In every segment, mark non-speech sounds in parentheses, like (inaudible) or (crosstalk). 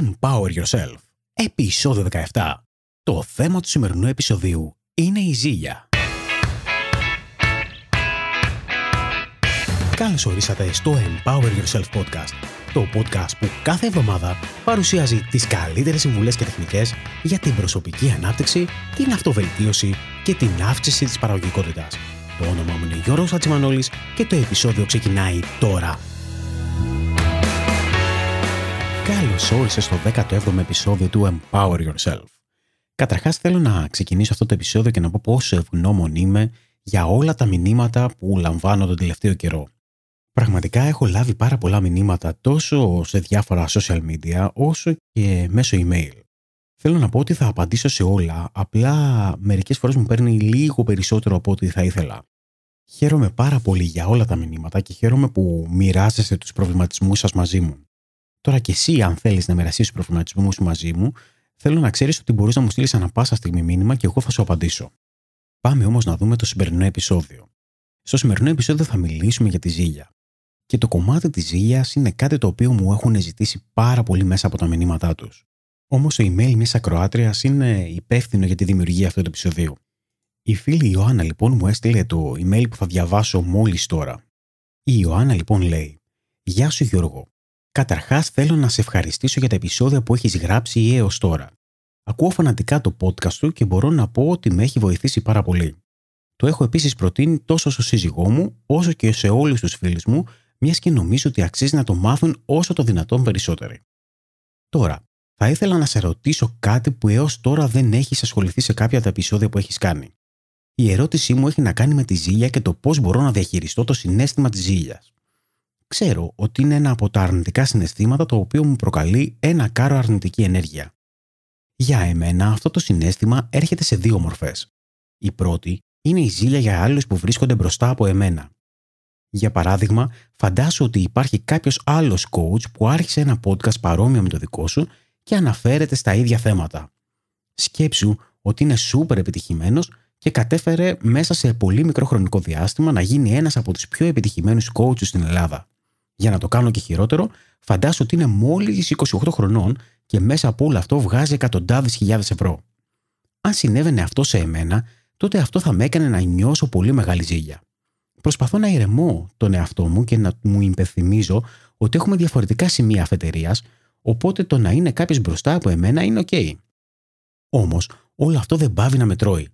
Empower Yourself, επεισόδιο 17. Το θέμα του σημερινού επεισοδίου είναι η ζήλια. Καλώς ορίσατε στο Empower Yourself Podcast, το podcast που κάθε εβδομάδα παρουσιάζει τις καλύτερες συμβουλές και τεχνικές για την προσωπική ανάπτυξη, την αυτοβελτίωση και την αύξηση της παραγωγικότητας. Το όνομά μου είναι Γιώργος Ατσιμανόλης και το επεισόδιο ξεκινάει τώρα. Καλώς όρισες στο 17ο επεισόδιο του Empower Yourself. Καταρχάς, θέλω να ξεκινήσω αυτό το επεισόδιο και να πω πόσο ευγνώμων είμαι για όλα τα μηνύματα που λαμβάνω τον τελευταίο καιρό. Πραγματικά έχω λάβει πάρα πολλά μηνύματα τόσο σε διάφορα social media όσο και μέσω email. Θέλω να πω ότι θα απαντήσω σε όλα, απλά μερικές φορές μου παίρνει λίγο περισσότερο από ό,τι θα ήθελα. Χαίρομαι πάρα πολύ για όλα τα μηνύματα και χαίρομαι που μοιράζεστε τους προβληματισμούς σας μαζί μου. Τώρα και εσύ, αν θέλεις να μοιραστείς τους προβληματισμούς σου μαζί μου, θέλω να ξέρεις ότι μπορείς να μου στείλεις ανα πάσα στιγμή μήνυμα και εγώ θα σου απαντήσω. Πάμε όμως να δούμε το σημερινό επεισόδιο. Στο σημερινό επεισόδιο θα μιλήσουμε για τη ζήλια. Και το κομμάτι της ζήλιας είναι κάτι το οποίο μου έχουν ζητήσει πάρα πολύ μέσα από τα μηνύματά τους. Όμως το email μιας ακροάτριας είναι υπεύθυνο για τη δημιουργία αυτού του επεισοδίου. Η φίλη Ιωάννα λοιπόν μου έστειλε το email που θα διαβάσω μόλις τώρα. Η Ιωάννα λοιπόν λέει: Γεια σου Γιώργο. Καταρχάς, θέλω να σε ευχαριστήσω για τα επεισόδια που έχεις γράψει έως τώρα. Ακούω φανατικά το podcast του και μπορώ να πω ότι με έχει βοηθήσει πάρα πολύ. Το έχω επίσης προτείνει τόσο στο σύζυγό μου, όσο και σε όλους τους φίλους μου, μιας και νομίζω ότι αξίζει να το μάθουν όσο το δυνατόν περισσότεροι. Τώρα, θα ήθελα να σε ρωτήσω κάτι που έως τώρα δεν έχεις ασχοληθεί σε κάποια από τα επεισόδια που έχεις κάνει. Η ερώτησή μου έχει να κάνει με τη ζήλια και το πώς μπορώ να διαχειριστώ το συνέστημα της ζήλιας ξέρω ότι είναι ένα από τα αρνητικά συναισθήματα το οποίο μου προκαλεί ένα κάρο αρνητική ενέργεια. Για εμένα αυτό το συνέστημα έρχεται σε δύο μορφές. Η πρώτη είναι η ζήλια για άλλους που βρίσκονται μπροστά από εμένα. Για παράδειγμα, φαντάσου ότι υπάρχει κάποιος άλλος coach που άρχισε ένα podcast παρόμοιο με το δικό σου και αναφέρεται στα ίδια θέματα. Σκέψου ότι είναι σούπερ επιτυχημένος και κατέφερε μέσα σε πολύ μικρό χρονικό διάστημα να γίνει ένας από τους πιο επιτυχημένους coaches στην Ελλάδα. Για να το κάνω και χειρότερο, φαντάσου ότι είναι μόλις 28 χρονών και μέσα από όλο αυτό βγάζει εκατοντάδες χιλιάδες ευρώ. Αν συνέβαινε αυτό σε εμένα, τότε αυτό θα με έκανε να νιώσω πολύ μεγάλη ζήλια. Προσπαθώ να ηρεμώ τον εαυτό μου και να μου υπενθυμίζω ότι έχουμε διαφορετικά σημεία αφετηρίας, οπότε το να είναι κάποιος μπροστά από εμένα είναι OK. Όμως, όλο αυτό δεν πάβει να με τρώει.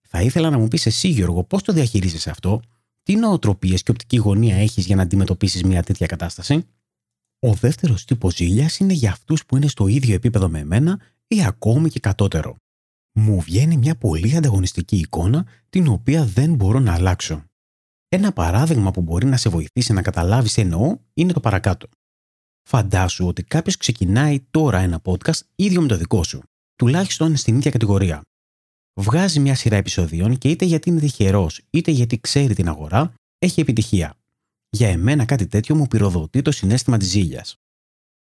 Θα ήθελα να μου πεις εσύ, Γιώργο, πώς το διαχειρίζεσαι αυτό; Τι νοοτροπίες και οπτική γωνία έχεις για να αντιμετωπίσεις μια τέτοια κατάσταση; Ο δεύτερος τύπος ζήλιας είναι για αυτούς που είναι στο ίδιο επίπεδο με εμένα ή ακόμη και κατώτερο. Μου βγαίνει μια πολύ ανταγωνιστική εικόνα την οποία δεν μπορώ να αλλάξω. Ένα παράδειγμα που μπορεί να σε βοηθήσει να καταλάβεις τι εννοώ είναι το παρακάτω. Φαντάσου ότι κάποιος ξεκινάει τώρα ένα podcast ίδιο με το δικό σου, τουλάχιστον στην ίδια κατηγορία βγάζει μια σειρά επεισοδίων και είτε γιατί είναι τυχερός, είτε γιατί ξέρει την αγορά, έχει επιτυχία. Για εμένα κάτι τέτοιο μου πυροδοτεί το συνέστημα της ζήλιας.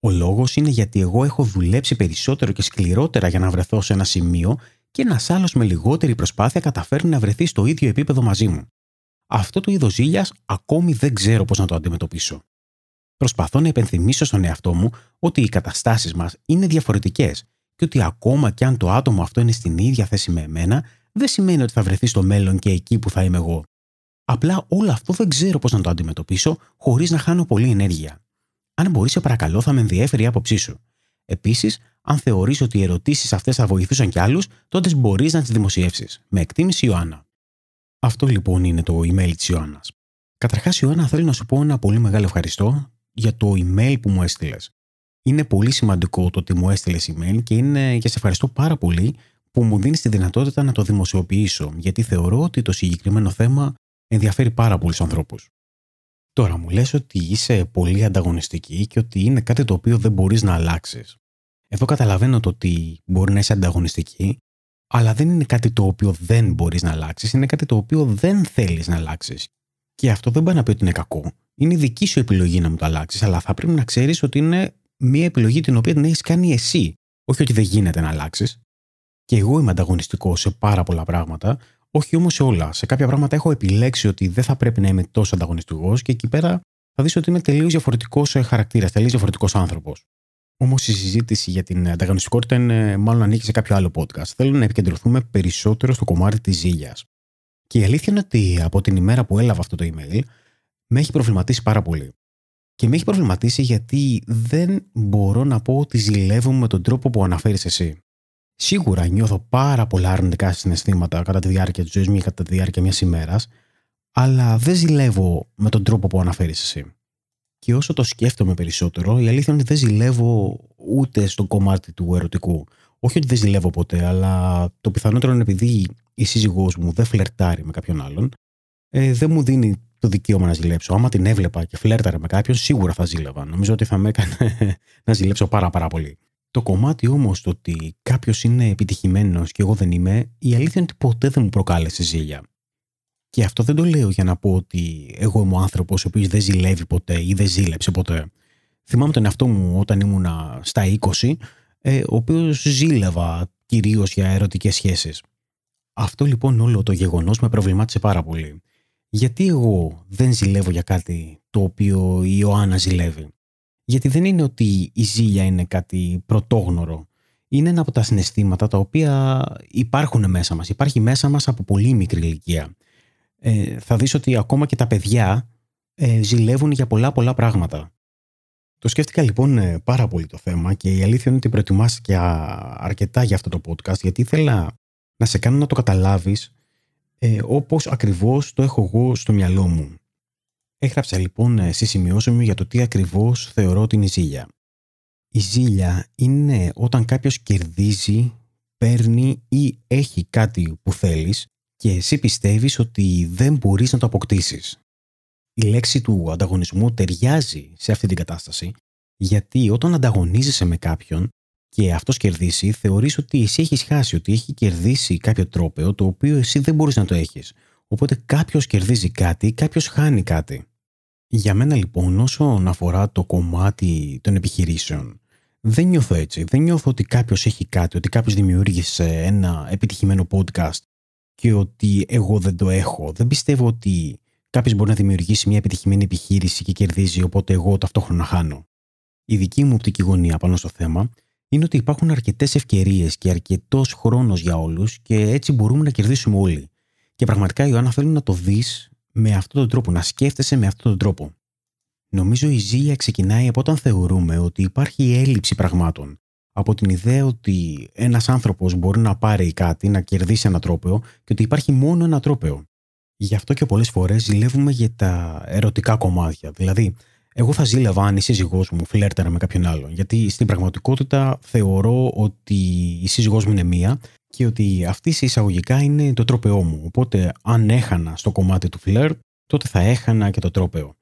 Ο λόγος είναι γιατί εγώ έχω δουλέψει περισσότερο και σκληρότερα για να βρεθώ σε ένα σημείο και ένας άλλος με λιγότερη προσπάθεια καταφέρνει να βρεθεί στο ίδιο επίπεδο μαζί μου. Αυτό το είδος ζήλιας ακόμη δεν ξέρω πώς να το αντιμετωπίσω. Προσπαθώ να υπενθυμίσω στον εαυτό μου ότι οι καταστάσεις μας είναι διαφορετικές και ότι ακόμα κι αν το άτομο αυτό είναι στην ίδια θέση με εμένα, δεν σημαίνει ότι θα βρεθεί στο μέλλον και εκεί που θα είμαι εγώ. Απλά όλο αυτό δεν ξέρω πώς να το αντιμετωπίσω χωρίς να χάνω πολύ ενέργεια. Αν μπορείς, σε παρακαλώ, θα με ενδιαφέρει η άποψή σου. Επίσης, αν θεωρείς ότι οι ερωτήσεις αυτές θα βοηθούσαν κι άλλους, τότε μπορείς να τις δημοσιεύσεις. Με εκτίμηση Ιωάννα. Αυτό λοιπόν είναι το email της Ιωάννας. Καταρχάς, Ιωάννα, θέλω να σου πω ένα πολύ μεγάλο ευχαριστώ για το email που μου έστειλες. Είναι πολύ σημαντικό το ότι μου έστειλες email και, είναι, και σε ευχαριστώ πάρα πολύ που μου δίνεις τη δυνατότητα να το δημοσιοποιήσω, γιατί θεωρώ ότι το συγκεκριμένο θέμα ενδιαφέρει πάρα πολλούς ανθρώπους. Τώρα μου λες ότι είσαι πολύ ανταγωνιστική και ότι είναι κάτι το οποίο δεν μπορείς να αλλάξεις. Εδώ καταλαβαίνω το ότι μπορεί να είσαι ανταγωνιστική, αλλά δεν είναι κάτι το οποίο δεν μπορείς να αλλάξεις, είναι κάτι το οποίο δεν θέλεις να αλλάξεις. Και αυτό δεν πάει να πει ότι είναι κακό. Είναι δική σου επιλογή να μου το αλλάξεις, αλλά θα πρέπει να ξέρεις ότι είναι μια επιλογή την οποία την έχεις κάνει εσύ. Όχι ότι δεν γίνεται να αλλάξεις. Και εγώ είμαι ανταγωνιστικός σε πάρα πολλά πράγματα, όχι όμως σε όλα. Σε κάποια πράγματα έχω επιλέξει ότι δεν θα πρέπει να είμαι τόσο ανταγωνιστικός και εκεί πέρα θα δεις ότι είμαι τελείως διαφορετικός χαρακτήρας, τελείως διαφορετικός άνθρωπος. Όμως η συζήτηση για την ανταγωνιστικότητα είναι μάλλον ανήκει σε κάποιο άλλο podcast. Θέλω να επικεντρωθούμε περισσότερο στο κομμάτι της ζήλιας. Και η αλήθεια είναι ότι από την ημέρα που έλαβα αυτό το email, με έχει προβληματίσει πάρα πολύ. Και με έχει προβληματίσει γιατί δεν μπορώ να πω ότι ζηλεύω με τον τρόπο που αναφέρεις εσύ. Σίγουρα νιώθω πάρα πολλά αρνητικά συναισθήματα κατά τη διάρκεια της ζωής μου ή κατά τη διάρκεια μιας ημέρας, αλλά δεν ζηλεύω με τον τρόπο που αναφέρεις εσύ. Και όσο το σκέφτομαι περισσότερο, η αλήθεια είναι ότι δεν ζηλεύω ούτε στο κομμάτι του ερωτικού. Όχι ότι δεν ζηλεύω ποτέ, αλλά το πιθανότερο είναι επειδή η σύζυγός μου δεν φλερτάρει με κάποιον άλλον, ε, δεν μου δίνει το δικαίωμα να ζηλέψω. Άμα την έβλεπα και φλέρταρε με κάποιον, σίγουρα θα ζήλευα. Νομίζω ότι θα με έκανε (laughs) να ζηλέψω πάρα πάρα πολύ. Το κομμάτι όμως το ότι κάποιος είναι επιτυχημένος και εγώ δεν είμαι, η αλήθεια είναι ότι ποτέ δεν μου προκάλεσε ζήλια. Και αυτό δεν το λέω για να πω ότι εγώ είμαι ο άνθρωπος ο οποίος δεν ζηλεύει ποτέ ή δεν ζήλεψε ποτέ. Θυμάμαι τον εαυτό μου όταν ήμουν στα 20, ε, ο οποίος ζήλευα κυρίως για ερωτικές σχέσεις. Αυτό λοιπόν όλο το γεγονός με προβλημάτισε πάρα πολύ. Γιατί εγώ δεν ζηλεύω για κάτι το οποίο η Ιωάννα ζηλεύει; Γιατί δεν είναι ότι η ζήλια είναι κάτι πρωτόγνωρο. Είναι ένα από τα συναισθήματα τα οποία υπάρχουν μέσα μας. Υπάρχει μέσα μας από πολύ μικρή ηλικία. Ε, θα δεις ότι ακόμα και τα παιδιά ε, ζηλεύουν για πολλά πολλά πράγματα. Το σκέφτηκα λοιπόν ε, πάρα πολύ το θέμα και η αλήθεια είναι ότι προετοιμάστηκε αρκετά για αυτό το podcast γιατί ήθελα να σε κάνω να το καταλάβεις ε, όπως ακριβώς το έχω εγώ στο μυαλό μου. Έγραψα λοιπόν ε, στη σημειώση μου για το τι ακριβώς θεωρώ την ζήλια. Η ζήλια είναι όταν κάποιος κερδίζει, παίρνει ή έχει κάτι που θέλεις και εσύ πιστεύεις ότι δεν μπορείς να το αποκτήσεις. Η λέξη του ανταγωνισμού ταιριάζει σε αυτή την κατάσταση γιατί όταν ανταγωνίζεσαι με κάποιον και αυτός κερδίσει, θεωρείς ότι εσύ έχεις χάσει, ότι έχει κερδίσει κάποιο τρόπεο το οποίο εσύ δεν μπορείς να το έχεις. Οπότε κάποιος κερδίζει κάτι, κάποιος χάνει κάτι. Για μένα λοιπόν όσον αφορά το κομμάτι των επιχειρήσεων, δεν νιώθω έτσι. Δεν νιώθω ότι κάποιος έχει κάτι, ότι κάποιος δημιούργησε ένα επιτυχημένο podcast και ότι εγώ δεν το έχω. Δεν πιστεύω ότι κάποιος μπορεί να δημιουργήσει μια επιτυχημένη επιχείρηση και κερδίζει, οπότε εγώ ταυτόχρονα χάνω. Η δική μου οπτική γωνία πάνω στο θέμα είναι ότι υπάρχουν αρκετές ευκαιρίες και αρκετός χρόνος για όλους και έτσι μπορούμε να κερδίσουμε όλοι. Και πραγματικά, Ιωάννα, θέλω να το δεις με αυτόν τον τρόπο, να σκέφτεσαι με αυτόν τον τρόπο. Νομίζω η ζήλια ξεκινάει από όταν θεωρούμε ότι υπάρχει έλλειψη πραγμάτων. Από την ιδέα ότι ένας άνθρωπος μπορεί να πάρει κάτι, να κερδίσει ένα τρόπεο και ότι υπάρχει μόνο ένα τρόπεο. Γι' αυτό και πολλές φορές ζηλεύουμε για τα ερωτικά κομμάτια. Δηλαδή, εγώ θα ζήλευα αν η σύζυγός μου φλέρταρε με κάποιον άλλον. Γιατί στην πραγματικότητα θεωρώ ότι η σύζυγός μου είναι μία και ότι αυτή σε εισαγωγικά είναι το τρόπεό μου. Οπότε αν έχανα στο κομμάτι του φλερ, τότε θα έχανα και το τρόπεο.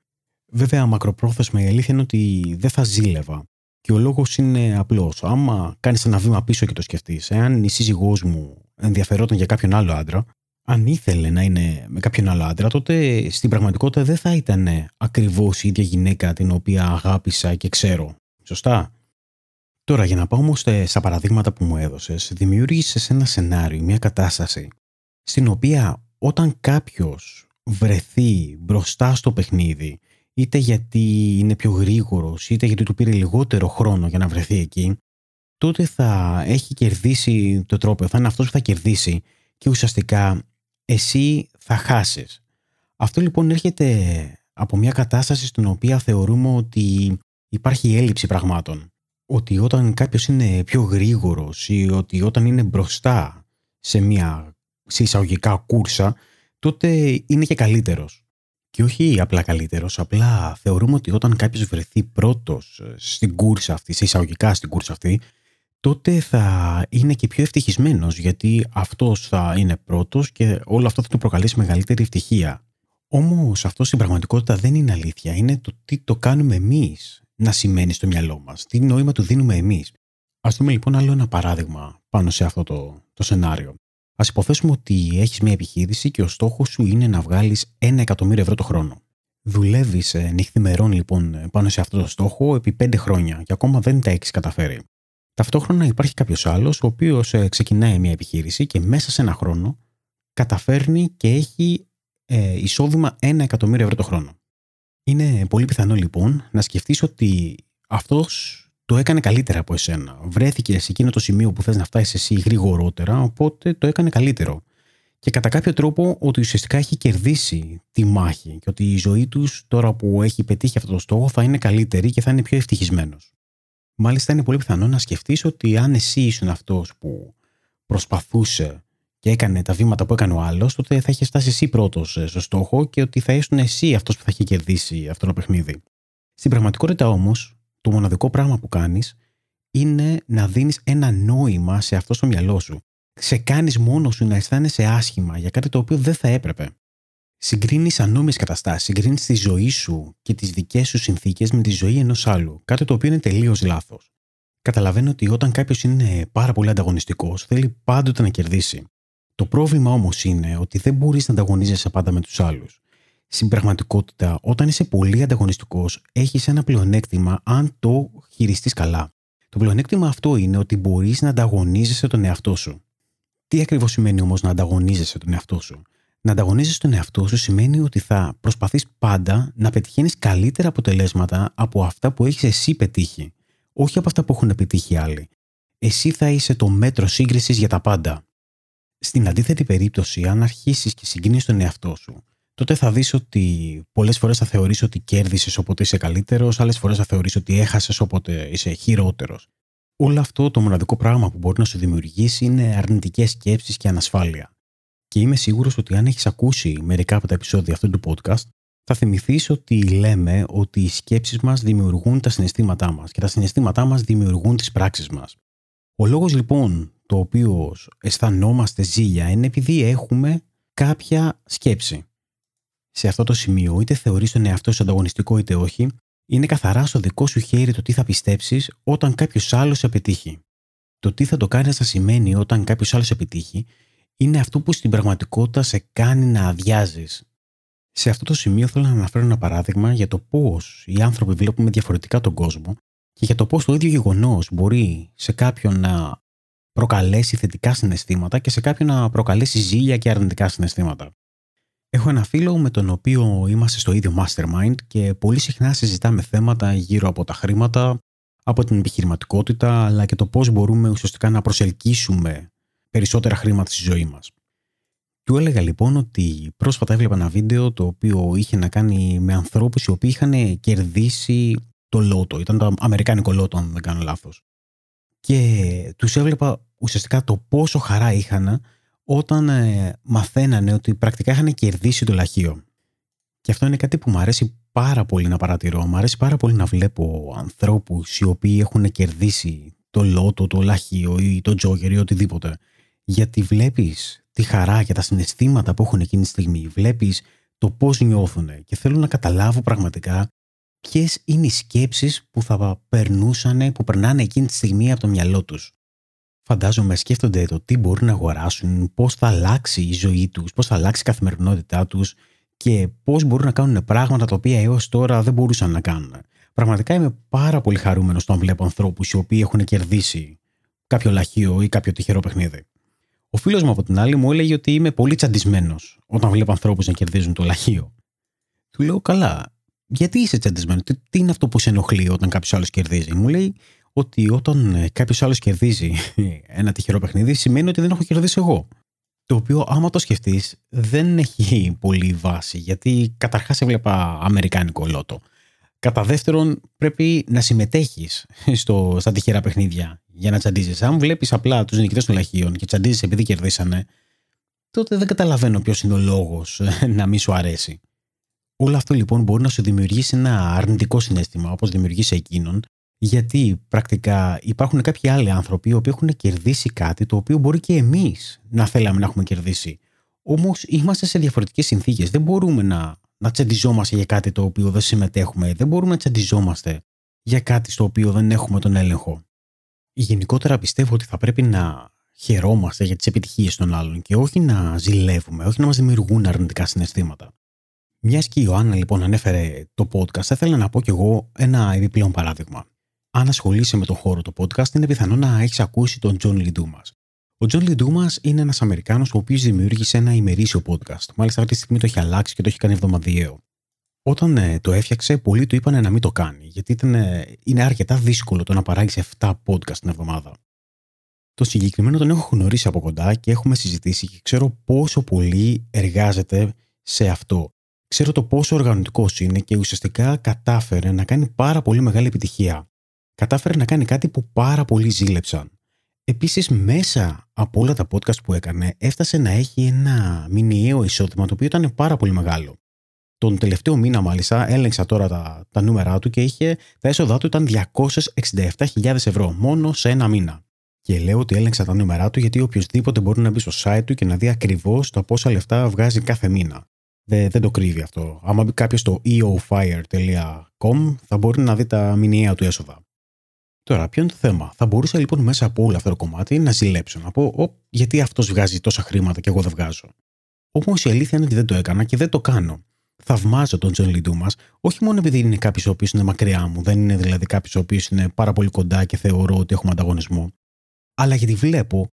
Βέβαια, μακροπρόθεσμα η αλήθεια είναι ότι δεν θα ζήλευα. Και ο λόγος είναι απλός. Άμα κάνεις ένα βήμα πίσω και το σκεφτείς, εάν η σύζυγός μου ενδιαφερόταν για κάποιον άλλο άντρα, αν ήθελε να είναι με κάποιον άλλο άντρα, τότε στην πραγματικότητα δεν θα ήταν ακριβώς η ίδια γυναίκα την οποία αγάπησα και ξέρω. Σωστά. Τώρα, για να πάω όμως στα παραδείγματα που μου έδωσες, δημιούργησες ένα σενάριο, μια κατάσταση, στην οποία όταν κάποιος βρεθεί μπροστά στο παιχνίδι, είτε γιατί είναι πιο γρήγορος, είτε γιατί του πήρε λιγότερο χρόνο για να βρεθεί εκεί, τότε θα έχει κερδίσει το τρόπο, θα είναι αυτός που θα κερδίσει και ουσιαστικά εσύ θα χάσεις. Αυτό λοιπόν έρχεται από μια κατάσταση στην οποία θεωρούμε ότι υπάρχει έλλειψη πραγμάτων. Ότι όταν κάποιος είναι πιο γρήγορος ή ότι όταν είναι μπροστά σε μια σε εισαγωγικά κούρσα, τότε είναι και καλύτερος. Και όχι απλά καλύτερος, απλά θεωρούμε ότι όταν κάποιος βρεθεί πρώτος στην κούρσα αυτή, σε εισαγωγικά στην κούρσα αυτή, τότε θα είναι και πιο ευτυχισμένος γιατί αυτός θα είναι πρώτος και όλο αυτό θα του προκαλέσει μεγαλύτερη ευτυχία. Όμως αυτό στην πραγματικότητα δεν είναι αλήθεια, είναι το τι το κάνουμε εμείς να σημαίνει στο μυαλό μας, τι νόημα του δίνουμε εμείς. Ας δούμε λοιπόν άλλο ένα παράδειγμα πάνω σε αυτό το, το σενάριο. Α υποθέσουμε ότι έχεις μια επιχείρηση και ο στόχος σου είναι να βγάλεις ένα εκατομμύριο ευρώ το χρόνο. Δουλεύεις νυχθημερών λοιπόν πάνω σε αυτό το στόχο επί πέντε χρόνια και ακόμα δεν τα έχεις καταφέρει. Ταυτόχρονα υπάρχει κάποιος άλλος ο οποίος ε, ξεκινάει μια επιχείρηση και μέσα σε ένα χρόνο καταφέρνει και έχει ε, εισόδημα 1 εκατομμύριο ευρώ το χρόνο. Είναι πολύ πιθανό λοιπόν να σκεφτείς ότι αυτός το έκανε καλύτερα από εσένα. Βρέθηκε σε εκείνο το σημείο που θες να φτάσεις εσύ γρηγορότερα, οπότε το έκανε καλύτερο. Και κατά κάποιο τρόπο ότι ουσιαστικά έχει κερδίσει τη μάχη και ότι η ζωή τους τώρα που έχει πετύχει αυτό το στόχο θα είναι καλύτερη και θα είναι πιο ευτυχισμένος. Μάλιστα είναι πολύ πιθανό να σκεφτείς ότι αν εσύ ήσουν αυτός που προσπαθούσε και έκανε τα βήματα που έκανε ο άλλος, τότε θα είχες φτάσει εσύ πρώτος ε, στο στόχο και ότι θα ήσουν εσύ αυτός που θα είχε κερδίσει αυτό το παιχνίδι. Στην πραγματικότητα όμως, το μοναδικό πράγμα που κάνεις είναι να δίνεις ένα νόημα σε αυτό στο μυαλό σου. Σε κάνεις μόνος σου να αισθάνεσαι άσχημα για κάτι το οποίο δεν θα έπρεπε. Συγκρίνεις ανώμιες καταστάσεις, συγκρίνεις τη ζωή σου και τις δικές σου συνθήκες με τη ζωή ενός άλλου. Κάτι το οποίο είναι τελείως λάθος. Καταλαβαίνω ότι όταν κάποιος είναι πάρα πολύ ανταγωνιστικός, θέλει πάντοτε να κερδίσει. Το πρόβλημα όμως είναι ότι δεν μπορείς να ανταγωνίζεσαι πάντα με τους άλλους. Στην πραγματικότητα, όταν είσαι πολύ ανταγωνιστικός, έχεις ένα πλεονέκτημα αν το χειριστείς καλά. Το πλεονέκτημα αυτό είναι ότι μπορείς να ανταγωνίζεσαι τον εαυτό σου. Τι ακριβώς σημαίνει όμως να ανταγωνίζεσαι τον εαυτό σου; Να ανταγωνίζεσαι τον εαυτό σου σημαίνει ότι θα προσπαθείς πάντα να πετυχαίνεις καλύτερα αποτελέσματα από αυτά που έχεις εσύ πετύχει, όχι από αυτά που έχουν πετύχει άλλοι. Εσύ θα είσαι το μέτρο σύγκρισης για τα πάντα. Στην αντίθετη περίπτωση, αν αρχίσεις και συγκινείς τον εαυτό σου, τότε θα δεις ότι πολλές φορές θα θεωρήσει ότι κέρδισες όποτε είσαι καλύτερος, άλλες φορές θα θεωρήσει ότι έχασες όποτε είσαι χειρότερος. Όλο αυτό το μοναδικό πράγμα που μπορεί να σου δημιουργήσει είναι αρνητικές σκέψεις και ανασφάλεια. Και είμαι σίγουρος ότι αν έχεις ακούσει μερικά από τα επεισόδια αυτού του podcast, θα θυμηθείς ότι λέμε ότι οι σκέψεις μας δημιουργούν τα συναισθήματά μας και τα συναισθήματά μας δημιουργούν τις πράξεις μας. Ο λόγος λοιπόν το οποίος αισθανόμαστε ζήλια είναι επειδή έχουμε κάποια σκέψη. Σε αυτό το σημείο, είτε θεωρείς τον εαυτό σου ανταγωνιστικό είτε όχι, είναι καθαρά στο δικό σου χέρι το τι θα πιστέψεις όταν κάποιος άλλος επιτύχει. Το τι θα το κάνεις να σημαίνει όταν κάποιος άλλος επιτύχει, είναι αυτό που στην πραγματικότητα σε κάνει να αδειάζεις. Σε αυτό το σημείο θέλω να αναφέρω ένα παράδειγμα για το πώς οι άνθρωποι βλέπουμε διαφορετικά τον κόσμο και για το πώς το ίδιο γεγονός μπορεί σε κάποιον να προκαλέσει θετικά συναισθήματα και σε κάποιον να προκαλέσει ζήλια και αρνητικά συναισθήματα. Έχω ένα φίλο με τον οποίο είμαστε στο ίδιο mastermind και πολύ συχνά συζητάμε θέματα γύρω από τα χρήματα, από την επιχειρηματικότητα, αλλά και το πώς μπορούμε ουσιαστικά να προσελκύσουμε περισσότερα χρήματα στη ζωή μας. Του έλεγα λοιπόν ότι πρόσφατα έβλεπα ένα βίντεο το οποίο είχε να κάνει με ανθρώπους οι οποίοι είχαν κερδίσει το λότο. Ήταν το αμερικάνικο λότο αν δεν κάνω λάθος και τους έβλεπα ουσιαστικά το πόσο χαρά είχαν όταν ε, μαθαίνανε ότι πρακτικά είχαν κερδίσει το λαχείο. Και αυτό είναι κάτι που μου αρέσει πάρα πολύ να παρατηρώ. Μου αρέσει πάρα πολύ να βλέπω ανθρώπους οι οποίοι έχουν κερδίσει το λότο, το λαχείο ή το τζόκερ ή οτιδήποτε. Γιατί βλέπεις τη χαρά και τα συναισθήματα που έχουν εκείνη τη στιγμή. Βλέπεις το πώς νιώθουν και θέλω να καταλάβω πραγματικά ποιες είναι οι σκέψεις που θα περνούσαν, που περνάνε εκείνη τη στιγμή από το μυαλό τους. Φαντάζομαι σκέφτονται το τι μπορούν να αγοράσουν, πώς θα αλλάξει η ζωή τους, πώς θα αλλάξει η καθημερινότητά τους και πώς μπορούν να κάνουν πράγματα τα οποία έως τώρα δεν μπορούσαν να κάνουν. Πραγματικά είμαι πάρα πολύ χαρούμενος όταν βλέπω ανθρώπους οι οποίοι έχουν κερδίσει κάποιο λαχείο ή κάποιο τυχερό παιχνίδι. Ο φίλος μου από την άλλη μου έλεγε ότι είμαι πολύ τσαντισμένος όταν βλέπω ανθρώπους να κερδίζουν το λαχείο. Του λέω καλά, γιατί είσαι τσαντισμένος, τι, τι είναι αυτό που σε ενοχλεί όταν κάποιος άλλος κερδίζει; Μου λέει ότι όταν ε, κάποιος άλλος κερδίζει (laughs) ένα τυχερό παιχνίδι, σημαίνει ότι δεν έχω κερδίσει εγώ. Το οποίο, άμα το σκεφτείς, δεν έχει πολύ βάση, γιατί καταρχάς έβλεπα Αμερικάνικο λότο. Κατά δεύτερον, πρέπει να συμμετέχεις στα τυχερά παιχνίδια για να τσαντίζεις. Αν βλέπεις απλά τους νικητές των λαχείων και τσαντίζεις επειδή κερδίσανε, τότε δεν καταλαβαίνω ποιος είναι ο λόγος ε, να μην σου αρέσει. Όλο αυτό λοιπόν μπορεί να σου δημιουργήσει ένα αρνητικό συνέστημα, όπως δημιουργεί σε εκείνον, γιατί πρακτικά υπάρχουν κάποιοι άλλοι άνθρωποι οι οποίοι έχουν κερδίσει κάτι το οποίο μπορεί και εμείς να θέλαμε να έχουμε κερδίσει. Όμως είμαστε σε διαφορετικές συνθήκες. Δεν μπορούμε να, να τσαντιζόμαστε για κάτι το οποίο δεν συμμετέχουμε. Δεν μπορούμε να τσαντιζόμαστε για κάτι στο οποίο δεν έχουμε τον έλεγχο. Γενικότερα πιστεύω ότι θα πρέπει να χαιρόμαστε για τις επιτυχίες των άλλων και όχι να ζηλεύουμε, όχι να μας δημιουργούν αρνητικά συναισθήματα. Μιας και η Ιωάννα λοιπόν ανέφερε το podcast, θα ήθελα να πω κι εγώ ένα επιπλέον παράδειγμα. Αν ασχολείσαι με τον χώρο του podcast, είναι πιθανό να έχεις ακούσει τον John Lee Dumas. Ο John Lee Dumas είναι ένας Αμερικάνος ο οποίος δημιούργησε ένα ημερήσιο podcast. Μάλιστα αυτή τη στιγμή το έχει αλλάξει και το έχει κάνει εβδομαδιαίο. Όταν ε, το έφτιαξε, πολλοί του είπαν να μην το κάνει, γιατί ήταν, ε, είναι αρκετά δύσκολο το να παράγεις 7 podcast την εβδομάδα. Το συγκεκριμένο τον έχω γνωρίσει από κοντά και έχουμε συζητήσει και ξέρω πόσο πολύ εργάζεται σε αυτό. Ξέρω το πόσο οργανωτικός είναι και ουσιαστικά κατάφερε να κάνει πάρα πολύ μεγάλη επιτυχία. Κατάφερε να κάνει κάτι που πάρα πολλοί ζήλεψαν. Επίσης, μέσα από όλα τα podcast που έκανε, έφτασε να έχει ένα μηνιαίο εισόδημα το οποίο ήταν πάρα πολύ μεγάλο. Τον τελευταίο μήνα, μάλιστα, έλεγξα τώρα τα, τα νούμερά του και είχε, τα έσοδά του ήταν 267.000 ευρώ μόνο σε ένα μήνα. Και λέω ότι έλεγξα τα νούμερά του γιατί οποιοδήποτε μπορεί να μπει στο site του και να δει ακριβώς τα πόσα λεφτά βγάζει κάθε μήνα. Δεν, δεν το κρύβει αυτό. Άμα μπει κάποιος στο eofire.com θα μπορεί να δει τα μηνιαία του έσοδα. Τώρα, ποιο είναι το θέμα; Θα μπορούσα λοιπόν μέσα από όλο αυτό το κομμάτι να ζηλέψω, να πω, γιατί αυτός βγάζει τόσα χρήματα και εγώ δεν βγάζω. Όμως η αλήθεια είναι ότι δεν το έκανα και δεν το κάνω. Θαυμάζω τον John Lee Dumas, όχι μόνο επειδή είναι κάποιος ο οποίος είναι μακριά μου, δεν είναι δηλαδή κάποιος ο οποίος είναι πάρα πολύ κοντά και θεωρώ ότι έχουμε ανταγωνισμό, αλλά γιατί βλέπω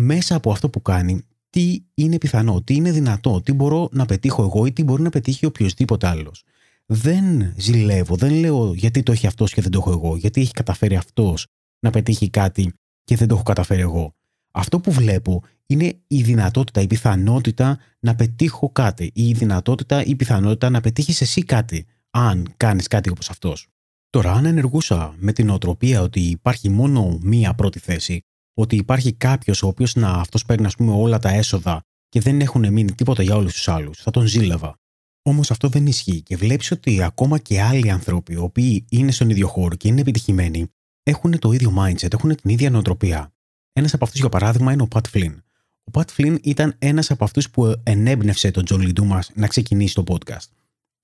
μέσα από αυτό που κάνει τι είναι πιθανό, τι είναι δυνατό, τι μπορώ να πετύχω εγώ ή τι μπορεί να πετύχει οποιοδήποτε άλλος. Δεν ζηλεύω, δεν λέω γιατί το έχει αυτός και δεν το έχω εγώ, γιατί έχει καταφέρει αυτός να πετύχει κάτι και δεν το έχω καταφέρει εγώ. Αυτό που βλέπω είναι η δυνατότητα, η πιθανότητα να πετύχω κάτι ή η δυνατότητα, η πιθανότητα να πετύχεις εσύ κάτι, αν κάνεις κάτι όπως αυτός. Τώρα, αν ενεργούσα με την οτροπία ότι υπάρχει μόνο μία πρώτη θέση, ότι υπάρχει κάποιος ο οποίος να αυτός παίρνει ας πούμε, όλα τα έσοδα και δεν έχουν μείνει τίποτα για όλους τους άλλους, θα τον ζήλευα. Όμως αυτό δεν ισχύει και βλέπεις ότι ακόμα και άλλοι άνθρωποι, οι οποίοι είναι στον ίδιο χώρο και είναι επιτυχημένοι, έχουν το ίδιο mindset, έχουν την ίδια νοοτροπία. Ένας από αυτούς, για παράδειγμα, είναι ο Pat Flynn. Ο Pat Flynn ήταν ένας από αυτούς που ενέμπνευσε τον John Lee Dumas να ξεκινήσει το podcast.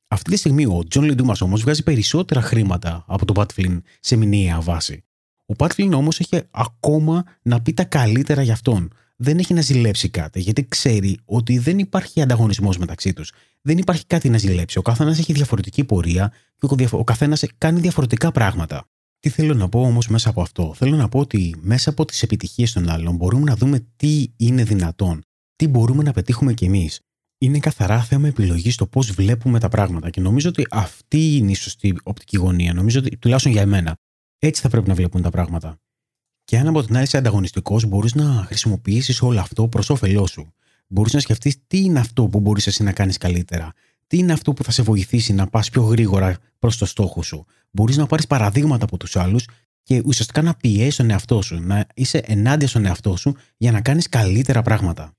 Αυτή τη στιγμή ο John Lee Dumas όμως βγάζει περισσότερα χρήματα από τον Pat Flynn σε μηνιαία βάση. Ο Πάτλιν όμως έχει ακόμα να πει τα καλύτερα για αυτόν. Δεν έχει να ζηλέψει κάτι, γιατί ξέρει ότι δεν υπάρχει ανταγωνισμός μεταξύ τους. Δεν υπάρχει κάτι να ζηλέψει. Ο καθένας έχει διαφορετική πορεία και ο καθένας κάνει διαφορετικά πράγματα. Τι θέλω να πω όμως μέσα από αυτό; Θέλω να πω ότι μέσα από τις επιτυχίες των άλλων μπορούμε να δούμε τι είναι δυνατόν, τι μπορούμε να πετύχουμε κι εμείς. Είναι καθαρά θέμα επιλογής το πώς βλέπουμε τα πράγματα και νομίζω ότι αυτή είναι η σωστή οπτική γωνία. Νομίζω ότι τουλάχιστον για εμένα. Έτσι θα πρέπει να βλέπουν τα πράγματα. Και αν από την άλλη είσαι ανταγωνιστικός, μπορείς να χρησιμοποιήσεις όλο αυτό προς όφελός σου. Μπορείς να σκεφτείς τι είναι αυτό που μπορείς εσύ να κάνεις καλύτερα. Τι είναι αυτό που θα σε βοηθήσει να πας πιο γρήγορα προς το στόχο σου. Μπορείς να πάρεις παραδείγματα από τους άλλους και ουσιαστικά να πιέσεις τον εαυτό σου, να είσαι ενάντια στον εαυτό σου για να κάνεις καλύτερα πράγματα.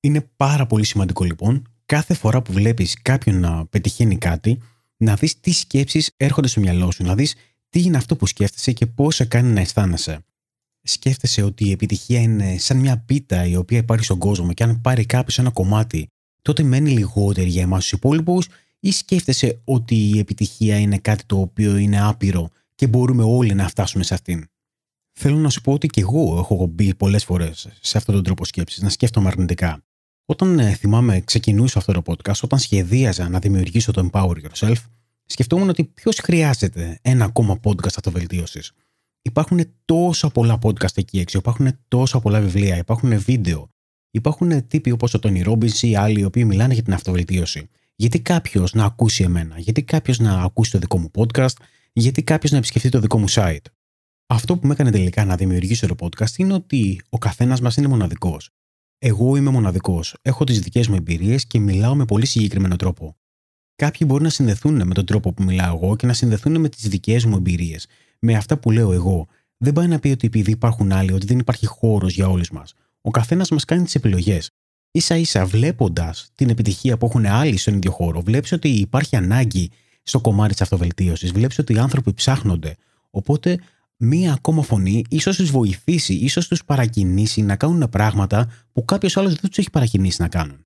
Είναι πάρα πολύ σημαντικό λοιπόν κάθε φορά που βλέπεις κάποιον να πετυχαίνει κάτι, να δεις τι σκέψεις έρχονται στο μυαλό σου, να δεις τι είναι αυτό που σκέφτεσαι και πώς σε κάνει να αισθάνεσαι. Σκέφτεσαι ότι η επιτυχία είναι σαν μια πίτα η οποία υπάρχει στον κόσμο και αν πάρει κάποιος ένα κομμάτι, τότε μένει λιγότερη για εμάς τους υπόλοιπους, ή σκέφτεσαι ότι η επιτυχία είναι κάτι το οποίο είναι άπειρο και μπορούμε όλοι να φτάσουμε σε αυτήν; Θέλω να σου πω ότι και εγώ έχω μπει πολλές φορές σε αυτόν τον τρόπο σκέψης, να σκέφτομαι αρνητικά. Όταν ε, θυμάμαι, ξεκινούσα αυτό το podcast, όταν σχεδίαζα να δημιουργήσω το Empower Yourself, σκεφτόμουν ότι ποιος χρειάζεται ένα ακόμα podcast αυτοβελτίωσης. Υπάρχουν τόσα πολλά podcast εκεί έξω, υπάρχουν τόσα πολλά βιβλία, υπάρχουν βίντεο, υπάρχουν τύποι όπως ο Τόνι Ρόμπιν ή άλλοι οι οποίοι μιλάνε για την αυτοβελτίωση. Γιατί κάποιος να ακούσει εμένα, γιατί κάποιος να ακούσει το δικό μου podcast, γιατί κάποιος να επισκεφτεί το δικό μου site; Αυτό που με έκανε τελικά να δημιουργήσω το podcast είναι ότι ο καθένας μας είναι μοναδικός. Εγώ είμαι μοναδικός, έχω τις δικές μου εμπειρίες και μιλάω με πολύ συγκεκριμένο τρόπο. Κάποιοι μπορεί να συνδεθούν με τον τρόπο που μιλάω εγώ και να συνδεθούν με τις δικές μου εμπειρίες, με αυτά που λέω εγώ. Δεν πάει να πει ότι επειδή υπάρχουν άλλοι, ότι δεν υπάρχει χώρος για όλους μας. Ο καθένας μας κάνει τις επιλογές. σα ίσα βλέποντας την επιτυχία που έχουν άλλοι στον ίδιο χώρο, βλέπεις ότι υπάρχει ανάγκη στο κομμάτι της αυτοβελτίωσης, βλέπεις ότι οι άνθρωποι ψάχνονται. Οπότε, μία ακόμα φωνή ίσως τους βοηθήσει, ίσως τους παρακινήσει να κάνουν πράγματα που κάποιος άλλος δεν τους έχει παρακινήσει να κάνουν.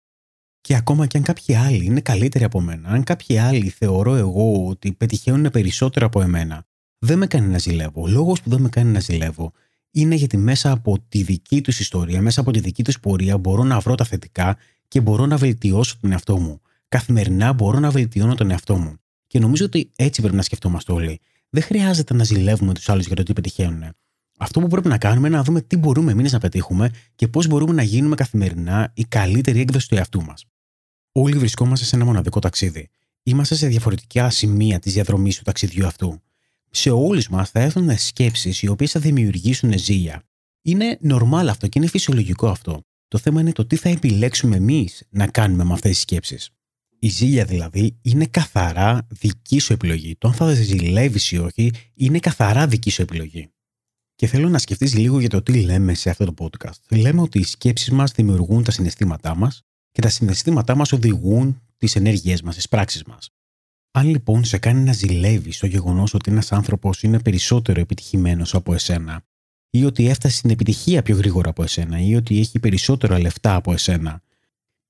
Και ακόμα και αν κάποιοι άλλοι είναι καλύτεροι από μένα, αν κάποιοι άλλοι θεωρώ εγώ ότι πετυχαίνουν περισσότερο από εμένα, δεν με κάνει να ζηλεύω. Ο λόγος που δεν με κάνει να ζηλεύω είναι γιατί μέσα από τη δική τους ιστορία, μέσα από τη δική τους πορεία, μπορώ να βρω τα θετικά και μπορώ να βελτιώσω τον εαυτό μου. Καθημερινά μπορώ να βελτιώνω τον εαυτό μου. Και νομίζω ότι έτσι πρέπει να σκεφτόμαστε όλοι. Δεν χρειάζεται να ζηλεύουμε τους άλλους για το τι πετυχαίνουν. Αυτό που πρέπει να κάνουμε είναι να δούμε τι μπορούμε εμείς να πετύχουμε και πώς μπορούμε να γίνουμε καθημερινά η καλύτερη έκδοση του εαυτού μας όλοι βρισκόμαστε σε ένα μοναδικό ταξίδι. είμαστε σε διαφορετικά σημεία της διαδρομής του ταξιδιού αυτού. Σε όλους μας θα έρθουν σκέψεις οι οποίες θα δημιουργήσουν ζήλια. Είναι νορμάλ αυτό και είναι φυσιολογικό αυτό. Το θέμα είναι το τι θα επιλέξουμε εμείς να κάνουμε με αυτές τις σκέψεις. Η ζήλια δηλαδή είναι καθαρά δική σου επιλογή. Το αν θα ζηλεύεις ή όχι είναι καθαρά δική σου επιλογή. Και θέλω να σκεφτείς λίγο για το τι λέμε σε αυτό το podcast. Λέμε ότι οι σκέψεις μας δημιουργούν τα συναισθήματά μας και τα συναισθήματά μας οδηγούν τις ενέργειές μας, τις πράξεις μας. Αν λοιπόν σε κάνει να ζηλεύει το γεγονός ότι ένας άνθρωπος είναι περισσότερο επιτυχημένος από εσένα, ή ότι έφτασε στην επιτυχία πιο γρήγορα από εσένα, ή ότι έχει περισσότερα λεφτά από εσένα,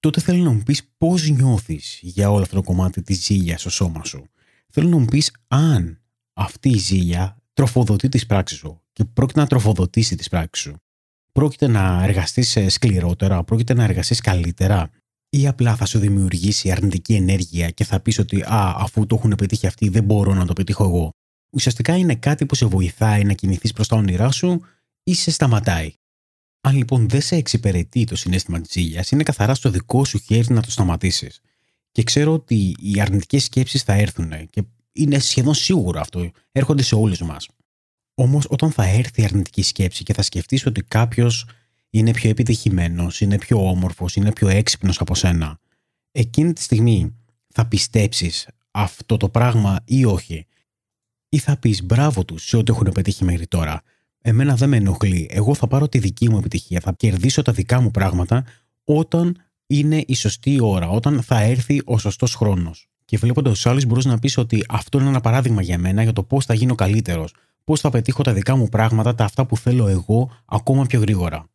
τότε θέλω να μου πεις πώς νιώθεις για όλο αυτό το κομμάτι της ζήλιας στο σώμα σου. Θέλω να μου πεις αν αυτή η ζήλια τροφοδοτεί τις πράξεις σου και πρόκειται να τροφοδοτήσει τις πράξεις σου. Πρόκειται να εργαστείς σκληρότερα, πρόκειται να εργαστείς καλύτερα, ή απλά θα σου δημιουργήσει αρνητική ενέργεια και θα πεις ότι Α, αφού το έχουν πετύχει αυτοί, δεν μπορώ να το πετύχω εγώ. Ουσιαστικά είναι κάτι που σε βοηθάει να κινηθείς προς τα όνειρά σου ή σε σταματάει. Αν λοιπόν δεν σε εξυπηρετεί το συνέστημα της ήλιας, είναι καθαρά στο δικό σου χέρι να το σταματήσεις. Και ξέρω ότι οι αρνητικές σκέψεις θα έρθουν και είναι σχεδόν σίγουρο αυτό. Έρχονται σε όλους μας. Όμως, όταν θα έρθει η αρνητική σκέψη και θα σκεφτείς ότι κάποιος είναι πιο επιτυχημένος, είναι πιο όμορφος, είναι πιο έξυπνος από σένα, εκείνη τη στιγμή θα πιστέψεις αυτό το πράγμα ή όχι; Ή θα πεις μπράβο τους σε ό,τι έχουν πετύχει μέχρι τώρα. Εμένα δεν με ενοχλεί. Εγώ θα πάρω τη δική μου επιτυχία. Θα κερδίσω τα δικά μου πράγματα όταν είναι η σωστή ώρα, όταν θα έρθει ο σωστός χρόνος. Και βλέποντα του άλλου, μπορεί να πεις ότι αυτό είναι ένα παράδειγμα για μένα για το πώς θα γίνω καλύτερος. Πώς θα πετύχω τα δικά μου πράγματα, τα αυτά που θέλω εγώ, ακόμα πιο γρήγορα.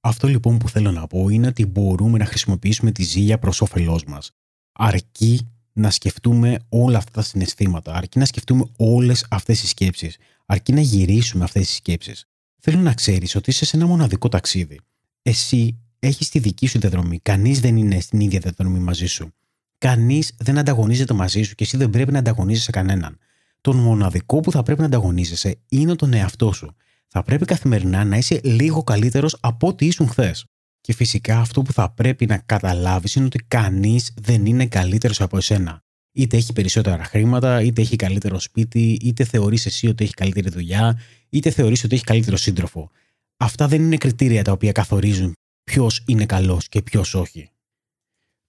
Αυτό λοιπόν που θέλω να πω είναι ότι μπορούμε να χρησιμοποιήσουμε τη ζήλια προς όφελός μας. Αρκεί να σκεφτούμε όλα αυτά τα συναισθήματα, αρκεί να σκεφτούμε όλες αυτές τις σκέψεις, αρκεί να γυρίσουμε αυτές τις σκέψεις. Θέλω να ξέρεις ότι είσαι σε ένα μοναδικό ταξίδι. Εσύ έχεις τη δική σου διαδρομή. Κανείς δεν είναι στην ίδια διαδρομή μαζί σου. Κανείς δεν ανταγωνίζεται μαζί σου και εσύ δεν πρέπει να ανταγωνίζεσαι κανέναν. Τον μοναδικό που θα πρέπει να ανταγωνίζεσαι είναι τον εαυτό σου. Θα πρέπει καθημερινά να είσαι λίγο καλύτερος από ό,τι ήσουν χθες. Και φυσικά αυτό που θα πρέπει να καταλάβεις είναι ότι κανείς δεν είναι καλύτερος από εσένα. Είτε έχει περισσότερα χρήματα, είτε έχει καλύτερο σπίτι, είτε θεωρείς εσύ ότι έχει καλύτερη δουλειά, είτε θεωρείς ότι έχει καλύτερο σύντροφο. Αυτά δεν είναι κριτήρια τα οποία καθορίζουν ποιος είναι καλός και ποιος όχι.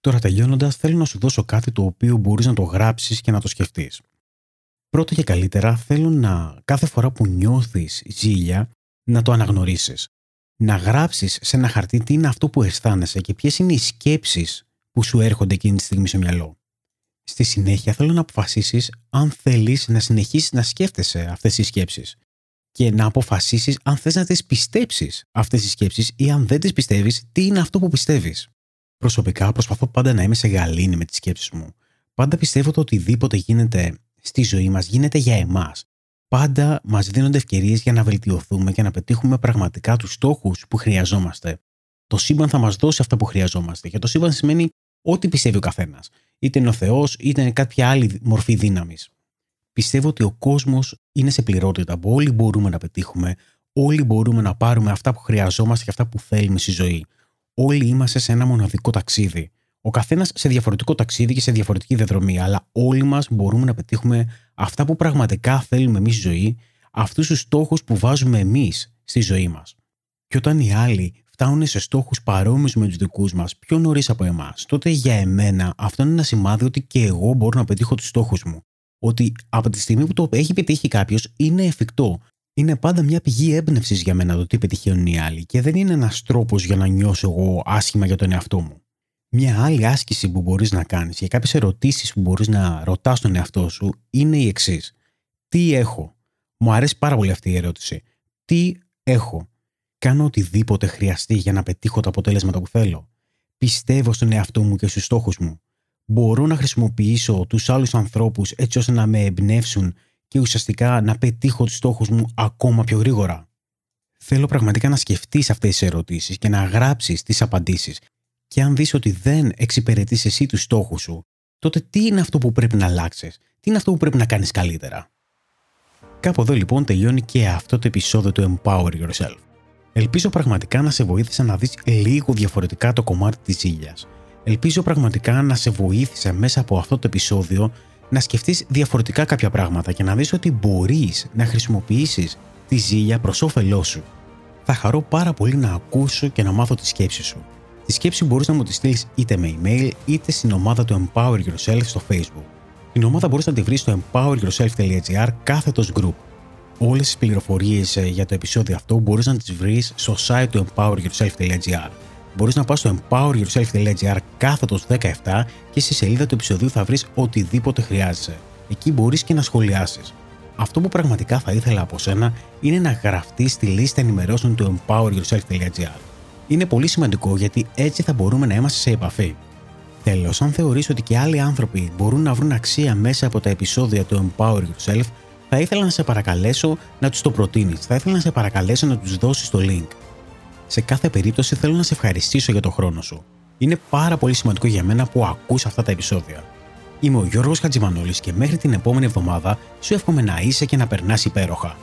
Τώρα τελειώνοντας, θέλω να σου δώσω κάτι το οποίο μπορείς να το γράψεις και να το σκεφτείς. Πρώτα και καλύτερα, θέλω να κάθε φορά που νιώθεις ζήλια να το αναγνωρίσεις. Να γράψεις σε ένα χαρτί τι είναι αυτό που αισθάνεσαι και ποιες είναι οι σκέψεις που σου έρχονται εκείνη τη στιγμή στο μυαλό. Στη συνέχεια θέλω να αποφασίσεις αν θέλεις να συνεχίσεις να σκέφτεσαι αυτές τις σκέψεις και να αποφασίσεις αν θες να τις πιστέψεις αυτές τις σκέψεις ή αν δεν τις πιστεύεις, τι είναι αυτό που πιστεύεις. Προσωπικά προσπαθώ πάντα να είμαι σε γαλήνη με τις σκέψεις μου. Πάντα πιστεύω ότι οτιδήποτε γίνεται στη ζωή μας γίνεται για εμάς. Πάντα μας δίνονται ευκαιρίες για να βελτιωθούμε και να πετύχουμε πραγματικά τους στόχους που χρειαζόμαστε. Το σύμπαν θα μας δώσει αυτά που χρειαζόμαστε. Και το σύμπαν σημαίνει ό,τι πιστεύει ο καθένας. Είτε είναι ο Θεός, είτε είναι κάποια άλλη μορφή δύναμης. Πιστεύω ότι ο κόσμος είναι σε πληρότητα που όλοι μπορούμε να πετύχουμε, όλοι μπορούμε να πάρουμε αυτά που χρειαζόμαστε και αυτά που θέλουμε στη ζωή. Όλοι είμαστε σε ένα μοναδικό ταξίδι. Ο καθένας σε διαφορετικό ταξίδι και σε διαφορετική διαδρομή, αλλά όλοι μας μπορούμε να πετύχουμε αυτά που πραγματικά θέλουμε εμείς στη ζωή, αυτούς τους στόχους που βάζουμε εμείς στη ζωή μας. Και όταν οι άλλοι φτάνουν σε στόχους παρόμοιους με τους δικούς μας πιο νωρίς από εμάς, τότε για εμένα αυτό είναι ένα σημάδι ότι και εγώ μπορώ να πετύχω τους στόχους μου. Ότι από τη στιγμή που το έχει πετύχει κάποιος είναι εφικτό. Είναι πάντα μια πηγή έμπνευσης για μένα το τι πετυχαίνουν οι άλλοι και δεν είναι ένας τρόπος για να νιώσω εγώ άσχημα για τον εαυτό μου. Μια άλλη άσκηση που μπορείς να κάνεις και κάποιες ερωτήσεις που μπορείς να ρωτάς τον εαυτό σου είναι η εξής. Τι έχω; Μου αρέσει πάρα πολύ αυτή η ερώτηση. Τι έχω; Κάνω οτιδήποτε χρειαστεί για να πετύχω τα αποτέλεσματα που θέλω. Πιστεύω στον εαυτό μου και στους στόχους μου. Μπορώ να χρησιμοποιήσω τους άλλους ανθρώπους έτσι ώστε να με εμπνεύσουν και ουσιαστικά να πετύχω τους στόχους μου ακόμα πιο γρήγορα. Θέλω πραγματικά να σκεφτείς αυτές τις ερωτήσεις και να γράψεις τις απαντήσεις. Και αν δεις ότι δεν εξυπηρετείς εσύ τους στόχους σου, τότε τι είναι αυτό που πρέπει να αλλάξεις, τι είναι αυτό που πρέπει να κάνεις καλύτερα; Κάπου εδώ λοιπόν τελειώνει και αυτό το επεισόδιο του Empower Yourself. Ελπίζω πραγματικά να σε βοήθησε να δεις λίγο διαφορετικά το κομμάτι της ήλιας. Ελπίζω πραγματικά να σε βοήθησε μέσα από αυτό το επεισόδιο να σκεφτείς διαφορετικά κάποια πράγματα και να δεις ότι μπορείς να χρησιμοποιήσεις τη ζήλια προς όφελός σου. Θα χαρώ πάρα πολύ να ακούσω και να μάθω τη σκέψη σου. Τη σκέψη μπορείς να μου τη στείλεις είτε με email είτε στην ομάδα του Empower Yourself στο Facebook. Την ομάδα μπορείς να τη βρεις στο empoweryourself.gr κάθετος group. Όλες τις πληροφορίες ε, για το επεισόδιο αυτό μπορείς να τις βρεις στο site του empoweryourself.gr. Μπορείς να πας στο empoweryourself.gr κάθετος 17 και στη σελίδα του επεισοδίου θα βρεις οτιδήποτε χρειάζεσαι. Εκεί μπορείς και να σχολιάσεις. Αυτό που πραγματικά θα ήθελα από σένα είναι να γραφτείς στη λίστα ενημερώσεων του empoweryourself.gr. Είναι πολύ σημαντικό γιατί έτσι θα μπορούμε να είμαστε σε επαφή. Τέλος, αν θεωρείς ότι και άλλοι άνθρωποι μπορούν να βρουν αξία μέσα από τα επεισόδια του Empower Yourself, θα ήθελα να σε παρακαλέσω να τους το προτείνεις. Θα ήθελα να σε παρακαλέσω να τους δώσεις το link. Σε κάθε περίπτωση θέλω να σε ευχαριστήσω για το χρόνο σου. Είναι πάρα πολύ σημαντικό για μένα που ακούς αυτά τα επεισόδια. Είμαι ο Γιώργος Χατζημανόλης και μέχρι την επόμενη εβδομάδα σου εύχομαι να είσαι και να περνάς υπέροχα.